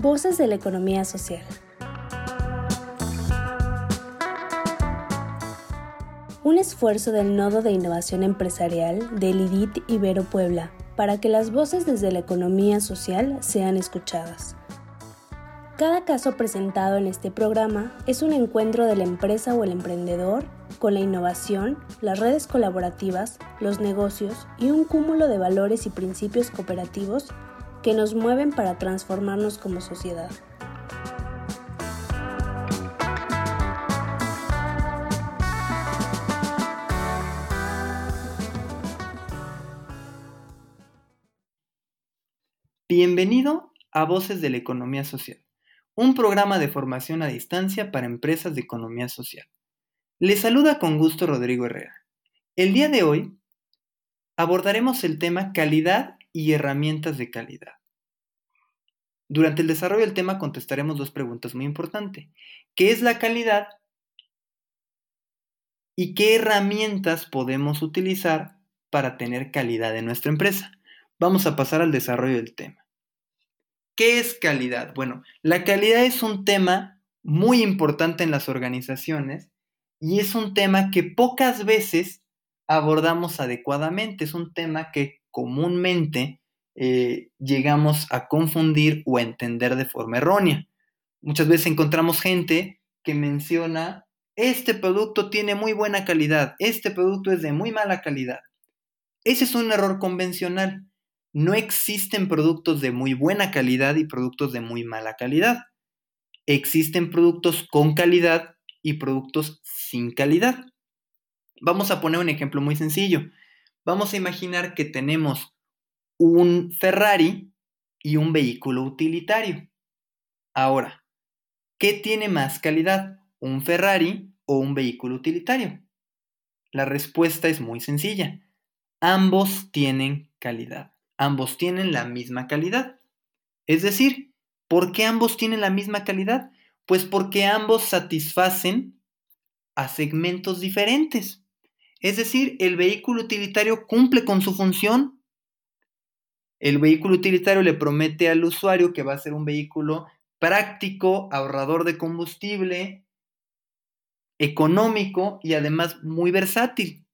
Voces de la Economía Social. Un esfuerzo del Nodo de Innovación Empresarial del IDIT Ibero Puebla para que las voces desde la economía social sean escuchadas. Cada caso presentado en este programa es un encuentro de la empresa o el emprendedor con la innovación, las redes colaborativas, los negocios y un cúmulo de valores y principios cooperativos que nos mueven para transformarnos como sociedad. Bienvenido a Voces de la Economía Social, un programa de formación a distancia para empresas de economía social. Les saluda con gusto Rodrigo Herrera. El día de hoy abordaremos el tema calidad y herramientas de calidad. Durante el desarrollo del tema contestaremos dos preguntas muy importantes. ¿Qué es la calidad? ¿Y qué herramientas podemos utilizar para tener calidad en nuestra empresa? Vamos a pasar al desarrollo del tema. ¿Qué es calidad? Bueno, la calidad es un tema muy importante en las organizaciones y es un tema que pocas veces abordamos adecuadamente. Es un tema que comúnmente eh, llegamos a confundir o a entender de forma errónea. Muchas veces encontramos gente que menciona, este producto tiene muy buena calidad, este producto es de muy mala calidad. Ese es un error convencional. No existen productos de muy buena calidad y productos de muy mala calidad. Existen productos con calidad y productos sin calidad. Vamos a poner un ejemplo muy sencillo. Vamos a imaginar que tenemos un Ferrari y un vehículo utilitario. Ahora, ¿qué tiene más calidad? ¿Un Ferrari o un vehículo utilitario? La respuesta es muy sencilla. Ambos tienen calidad. Ambos tienen la misma calidad. Es decir, ¿por qué ambos tienen la misma calidad? Pues porque ambos satisfacen a segmentos diferentes. Es decir, el vehículo utilitario cumple con su función el vehículo utilitario le promete al usuario que va a ser un vehículo práctico, ahorrador de combustible, económico y además muy versátil.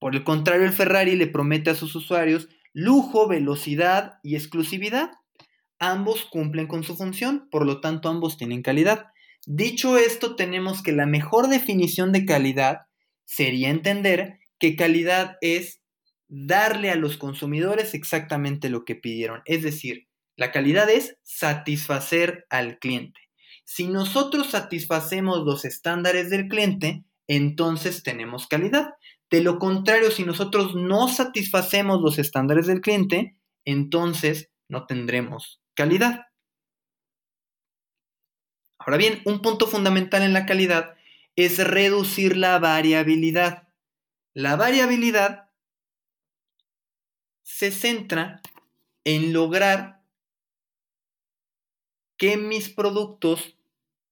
Por el contrario, el Ferrari le promete a sus usuarios lujo, velocidad y exclusividad. Ambos cumplen con su función, por lo tanto ambos tienen calidad. Dicho esto, tenemos que la mejor definición de calidad sería entender que calidad es darle a los consumidores exactamente lo que pidieron. Es decir, la calidad es satisfacer al cliente. Si nosotros satisfacemos los estándares del cliente, entonces tenemos calidad. De lo contrario, si nosotros no satisfacemos los estándares del cliente, entonces no tendremos calidad. Ahora bien, un punto fundamental en la calidad es reducir la variabilidad. La variabilidad se centra en lograr que mis productos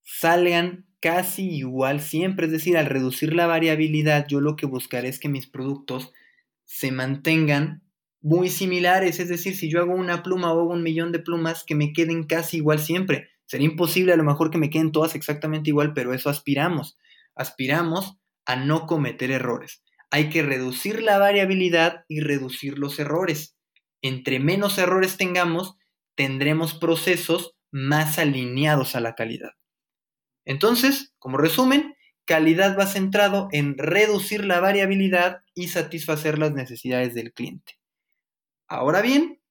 salgan casi igual siempre, es decir, al reducir la variabilidad, yo lo que buscaré es que mis productos se mantengan muy similares, es decir, si yo hago una pluma o hago un millón de plumas, que me queden casi igual siempre. Sería imposible a lo mejor que me queden todas exactamente igual, pero eso aspiramos. Aspiramos a no cometer errores hay que reducir la variabilidad y reducir los errores. Entre menos errores tengamos, tendremos procesos más alineados a la calidad. Entonces, como resumen, calidad va centrado en reducir la variabilidad y satisfacer las necesidades del cliente. Ahora bien,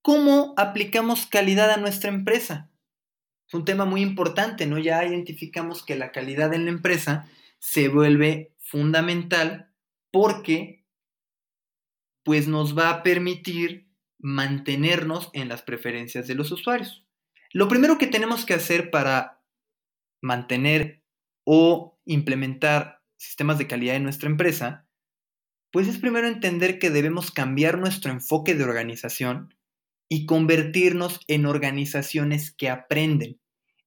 ¿cómo aplicamos calidad a nuestra empresa? Es un tema muy importante, ¿no? Ya identificamos que la calidad en la empresa se vuelve fundamental porque pues nos va a permitir mantenernos en las preferencias de los usuarios. Lo primero que tenemos que hacer para mantener o implementar sistemas de calidad en nuestra empresa, pues es primero entender que debemos cambiar nuestro enfoque de organización y convertirnos en organizaciones que aprenden.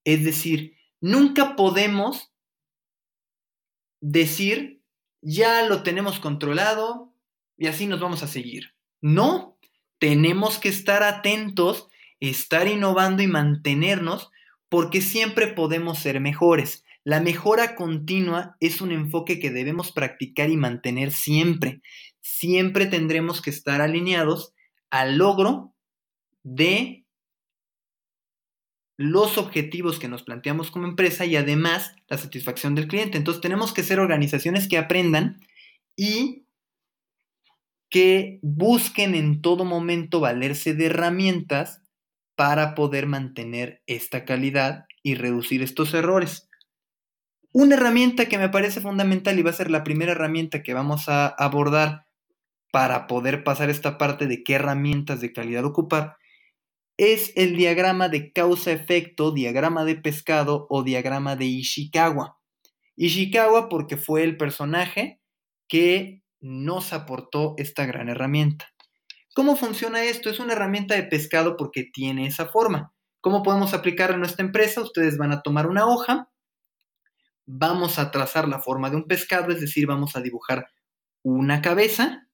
Es decir, nunca podemos decir, ya lo tenemos controlado y así nos vamos a seguir. No, tenemos que estar atentos estar innovando y mantenernos porque siempre podemos ser mejores. La mejora continua es un enfoque que debemos practicar y mantener siempre. Siempre tendremos que estar alineados al logro de los objetivos que nos planteamos como empresa y además la satisfacción del cliente. Entonces tenemos que ser organizaciones que aprendan y que busquen en todo momento valerse de herramientas para poder mantener esta calidad y reducir estos errores. Una herramienta que me parece fundamental y va a ser la primera herramienta que vamos a abordar para poder pasar esta parte de qué herramientas de calidad ocupar es el diagrama de causa-efecto, diagrama de pescado o diagrama de Ishikawa. Ishikawa porque fue el personaje que nos aportó esta gran herramienta. ¿Cómo funciona esto? Es una herramienta de pescado porque tiene esa forma. ¿Cómo podemos aplicarla en nuestra empresa? Ustedes van a tomar una hoja, vamos a trazar la forma de un pescado, es decir, vamos a dibujar una cabeza,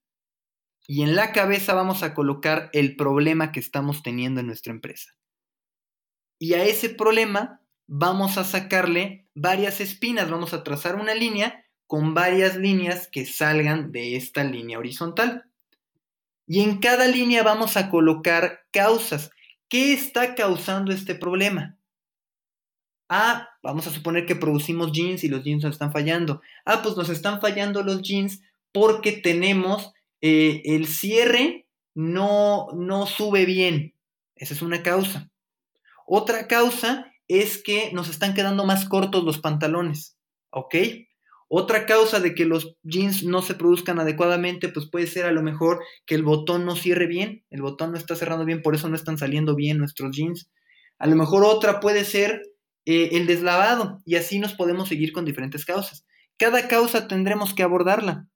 y en la cabeza vamos a colocar el problema que estamos teniendo en nuestra empresa. Y a ese problema vamos a sacarle varias espinas, vamos a trazar una línea con varias líneas que salgan de esta línea horizontal. Y en cada línea vamos a colocar causas. ¿Qué está causando este problema? Ah, vamos a suponer que producimos jeans y los jeans nos están fallando. Ah, pues nos están fallando los jeans porque tenemos eh, el cierre no, no sube bien. Esa es una causa. Otra causa es que nos están quedando más cortos los pantalones. ¿Ok? Otra causa de que los jeans no se produzcan adecuadamente, pues puede ser a lo mejor que el botón no cierre bien, el botón no está cerrando bien, por eso no están saliendo bien nuestros jeans. A lo mejor otra puede ser eh, el deslavado y así nos podemos seguir con diferentes causas. Cada causa tendremos que abordarla.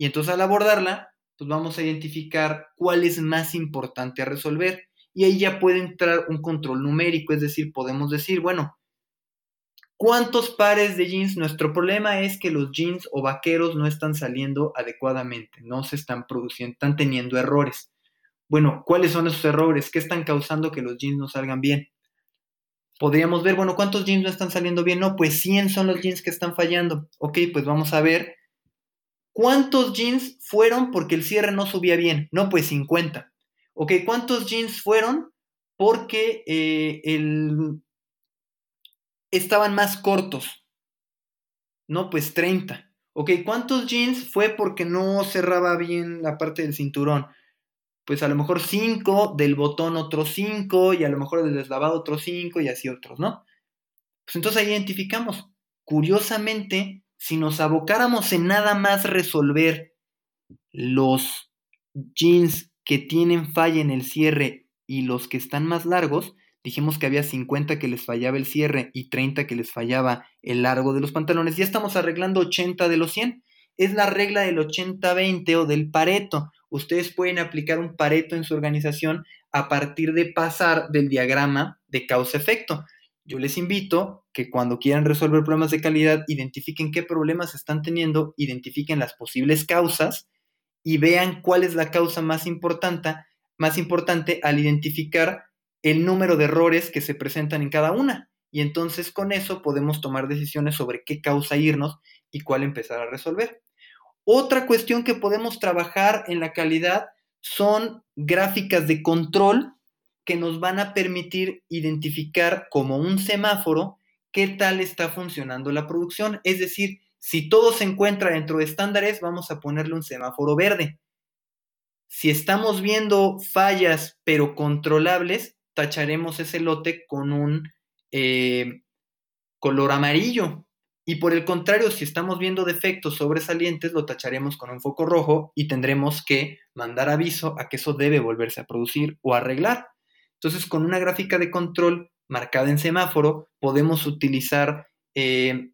Y entonces al abordarla, pues vamos a identificar cuál es más importante a resolver. Y ahí ya puede entrar un control numérico, es decir, podemos decir, bueno, ¿cuántos pares de jeans? Nuestro problema es que los jeans o vaqueros no están saliendo adecuadamente, no se están produciendo, están teniendo errores. Bueno, ¿cuáles son esos errores? ¿Qué están causando que los jeans no salgan bien? Podríamos ver, bueno, ¿cuántos jeans no están saliendo bien? No, pues 100 son los jeans que están fallando. Ok, pues vamos a ver ¿Cuántos jeans fueron porque el cierre no subía bien? No, pues 50. Ok, ¿cuántos jeans fueron porque eh, estaban más cortos? No, pues 30. Ok, ¿cuántos jeans fue porque no cerraba bien la parte del cinturón? Pues a lo mejor 5, del botón otros 5 y a lo mejor del deslavado otros 5 y así otros, ¿no? Pues entonces ahí identificamos. Curiosamente, si nos abocáramos en nada más resolver los jeans que tienen falla en el cierre y los que están más largos, dijimos que había 50 que les fallaba el cierre y 30 que les fallaba el largo de los pantalones, ya estamos arreglando 80 de los 100. Es la regla del 80-20 o del pareto. Ustedes pueden aplicar un pareto en su organización a partir de pasar del diagrama de causa-efecto. Yo les invito que cuando quieran resolver problemas de calidad, identifiquen qué problemas están teniendo, identifiquen las posibles causas y vean cuál es la causa más importante, más importante al identificar el número de errores que se presentan en cada una. Y entonces con eso podemos tomar decisiones sobre qué causa irnos y cuál empezar a resolver. Otra cuestión que podemos trabajar en la calidad son gráficas de control que nos van a permitir identificar como un semáforo qué tal está funcionando la producción. Es decir, si todo se encuentra dentro de estándares, vamos a ponerle un semáforo verde. Si estamos viendo fallas pero controlables, tacharemos ese lote con un eh, color amarillo. Y por el contrario, si estamos viendo defectos sobresalientes, lo tacharemos con un foco rojo y tendremos que mandar aviso a que eso debe volverse a producir o arreglar. Entonces, con una gráfica de control marcada en semáforo, podemos utilizar eh,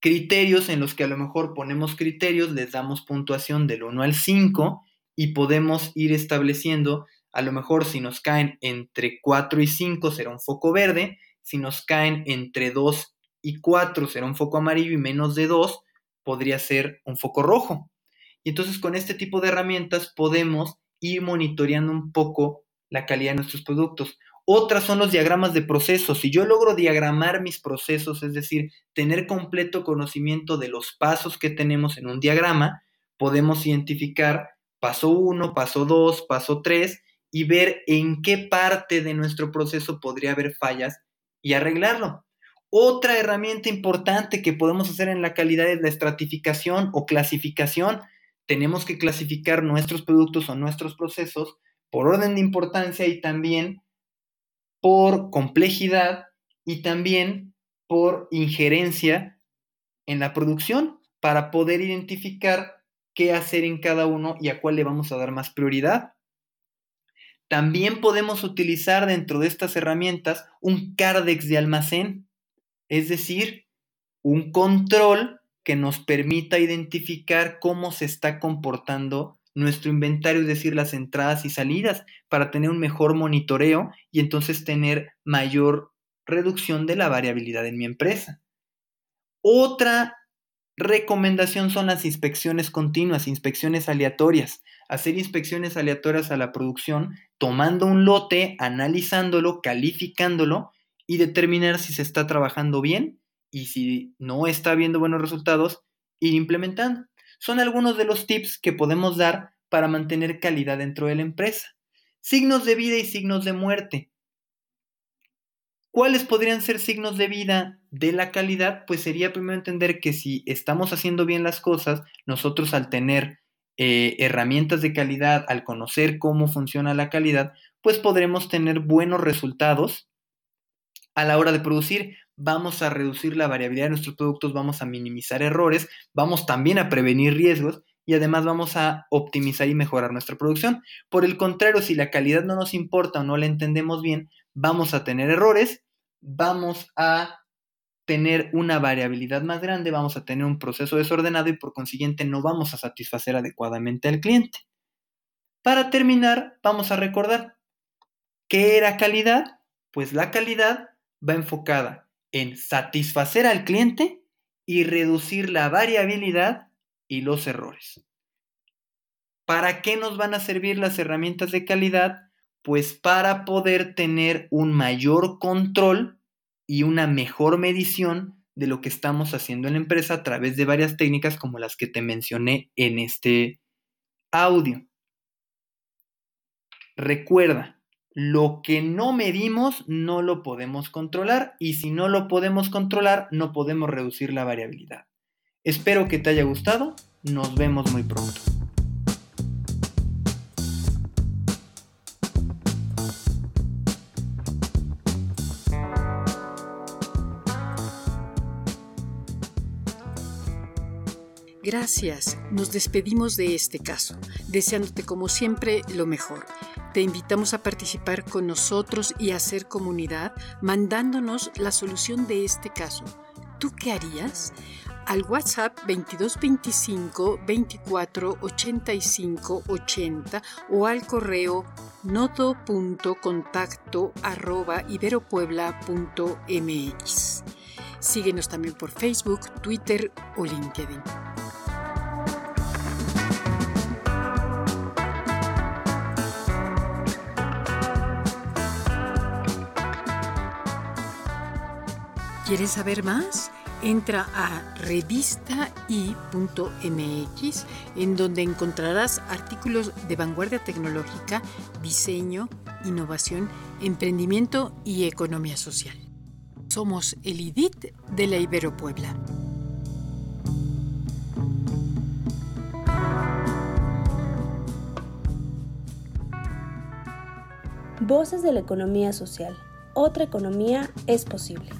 criterios en los que a lo mejor ponemos criterios, les damos puntuación del 1 al 5 y podemos ir estableciendo, a lo mejor si nos caen entre 4 y 5 será un foco verde, si nos caen entre 2 y 4 será un foco amarillo y menos de 2 podría ser un foco rojo. Y entonces con este tipo de herramientas podemos ir monitoreando un poco la calidad de nuestros productos. Otras son los diagramas de procesos. Si yo logro diagramar mis procesos, es decir, tener completo conocimiento de los pasos que tenemos en un diagrama, podemos identificar paso 1, paso 2, paso 3 y ver en qué parte de nuestro proceso podría haber fallas y arreglarlo. Otra herramienta importante que podemos hacer en la calidad es la estratificación o clasificación. Tenemos que clasificar nuestros productos o nuestros procesos por orden de importancia y también por complejidad y también por injerencia en la producción para poder identificar qué hacer en cada uno y a cuál le vamos a dar más prioridad. También podemos utilizar dentro de estas herramientas un CARDEX de almacén, es decir, un control que nos permita identificar cómo se está comportando nuestro inventario, es decir, las entradas y salidas, para tener un mejor monitoreo y entonces tener mayor reducción de la variabilidad en mi empresa. Otra recomendación son las inspecciones continuas, inspecciones aleatorias. Hacer inspecciones aleatorias a la producción, tomando un lote, analizándolo, calificándolo y determinar si se está trabajando bien y si no está viendo buenos resultados, ir implementando. Son algunos de los tips que podemos dar para mantener calidad dentro de la empresa. Signos de vida y signos de muerte. ¿Cuáles podrían ser signos de vida de la calidad? Pues sería primero entender que si estamos haciendo bien las cosas, nosotros al tener eh, herramientas de calidad, al conocer cómo funciona la calidad, pues podremos tener buenos resultados a la hora de producir vamos a reducir la variabilidad de nuestros productos, vamos a minimizar errores, vamos también a prevenir riesgos y además vamos a optimizar y mejorar nuestra producción. Por el contrario, si la calidad no nos importa o no la entendemos bien, vamos a tener errores, vamos a tener una variabilidad más grande, vamos a tener un proceso desordenado y por consiguiente no vamos a satisfacer adecuadamente al cliente. Para terminar, vamos a recordar, ¿qué era calidad? Pues la calidad va enfocada en satisfacer al cliente y reducir la variabilidad y los errores. ¿Para qué nos van a servir las herramientas de calidad? Pues para poder tener un mayor control y una mejor medición de lo que estamos haciendo en la empresa a través de varias técnicas como las que te mencioné en este audio. Recuerda, lo que no medimos no lo podemos controlar y si no lo podemos controlar no podemos reducir la variabilidad. Espero que te haya gustado, nos vemos muy pronto. Gracias, nos despedimos de este caso, deseándote como siempre lo mejor. Te invitamos a participar con nosotros y a hacer comunidad mandándonos la solución de este caso. ¿Tú qué harías? Al WhatsApp 2225 24 85 80 o al correo nodo.contacto arroba iberopuebla.mx. Síguenos también por Facebook, Twitter o LinkedIn. ¿Quieres saber más? Entra a revistai.mx en donde encontrarás artículos de vanguardia tecnológica, diseño, innovación, emprendimiento y economía social. Somos el IDIT de la Ibero Puebla. Voces de la economía social. Otra economía es posible.